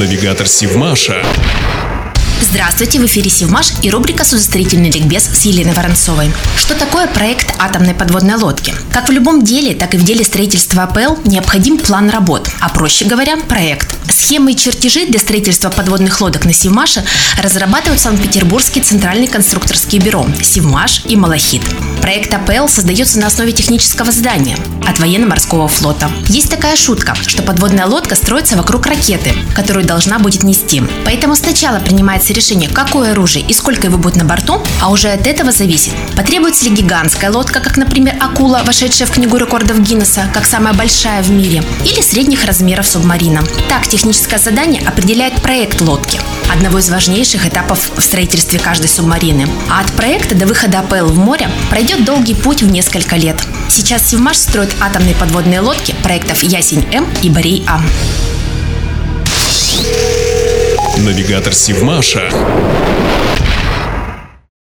Навигатор Сивмаша. Здравствуйте, в эфире Севмаш и рубрика «Судостроительный ликбез» с Еленой Воронцовой. Что такое проект атомной подводной лодки? Как в любом деле, так и в деле строительства АПЛ необходим план работ, а проще говоря, проект. Схемы и чертежи для строительства подводных лодок на Севмаше разрабатывают Санкт-Петербургский центральный конструкторский бюро «Севмаш» и «Малахит». Проект АПЛ создается на основе технического задания от военно-морского флота. Есть такая шутка, что подводная лодка строится вокруг ракеты, которую должна будет нести. Поэтому сначала принимается решение, какое оружие и сколько его будет на борту, а уже от этого зависит, потребуется ли гигантская лодка, как, например, акула, вошедшая в книгу рекордов Гиннесса, как самая большая в мире, или средних размеров субмарина. Так техническое задание определяет проект лодки, одного из важнейших этапов в строительстве каждой субмарины. А от проекта до выхода АПЛ в море пройдет долгий путь в несколько лет. Сейчас Севмаш строит атомные подводные лодки проектов Ясень-М и Борей-А. Навигатор Сивмаша.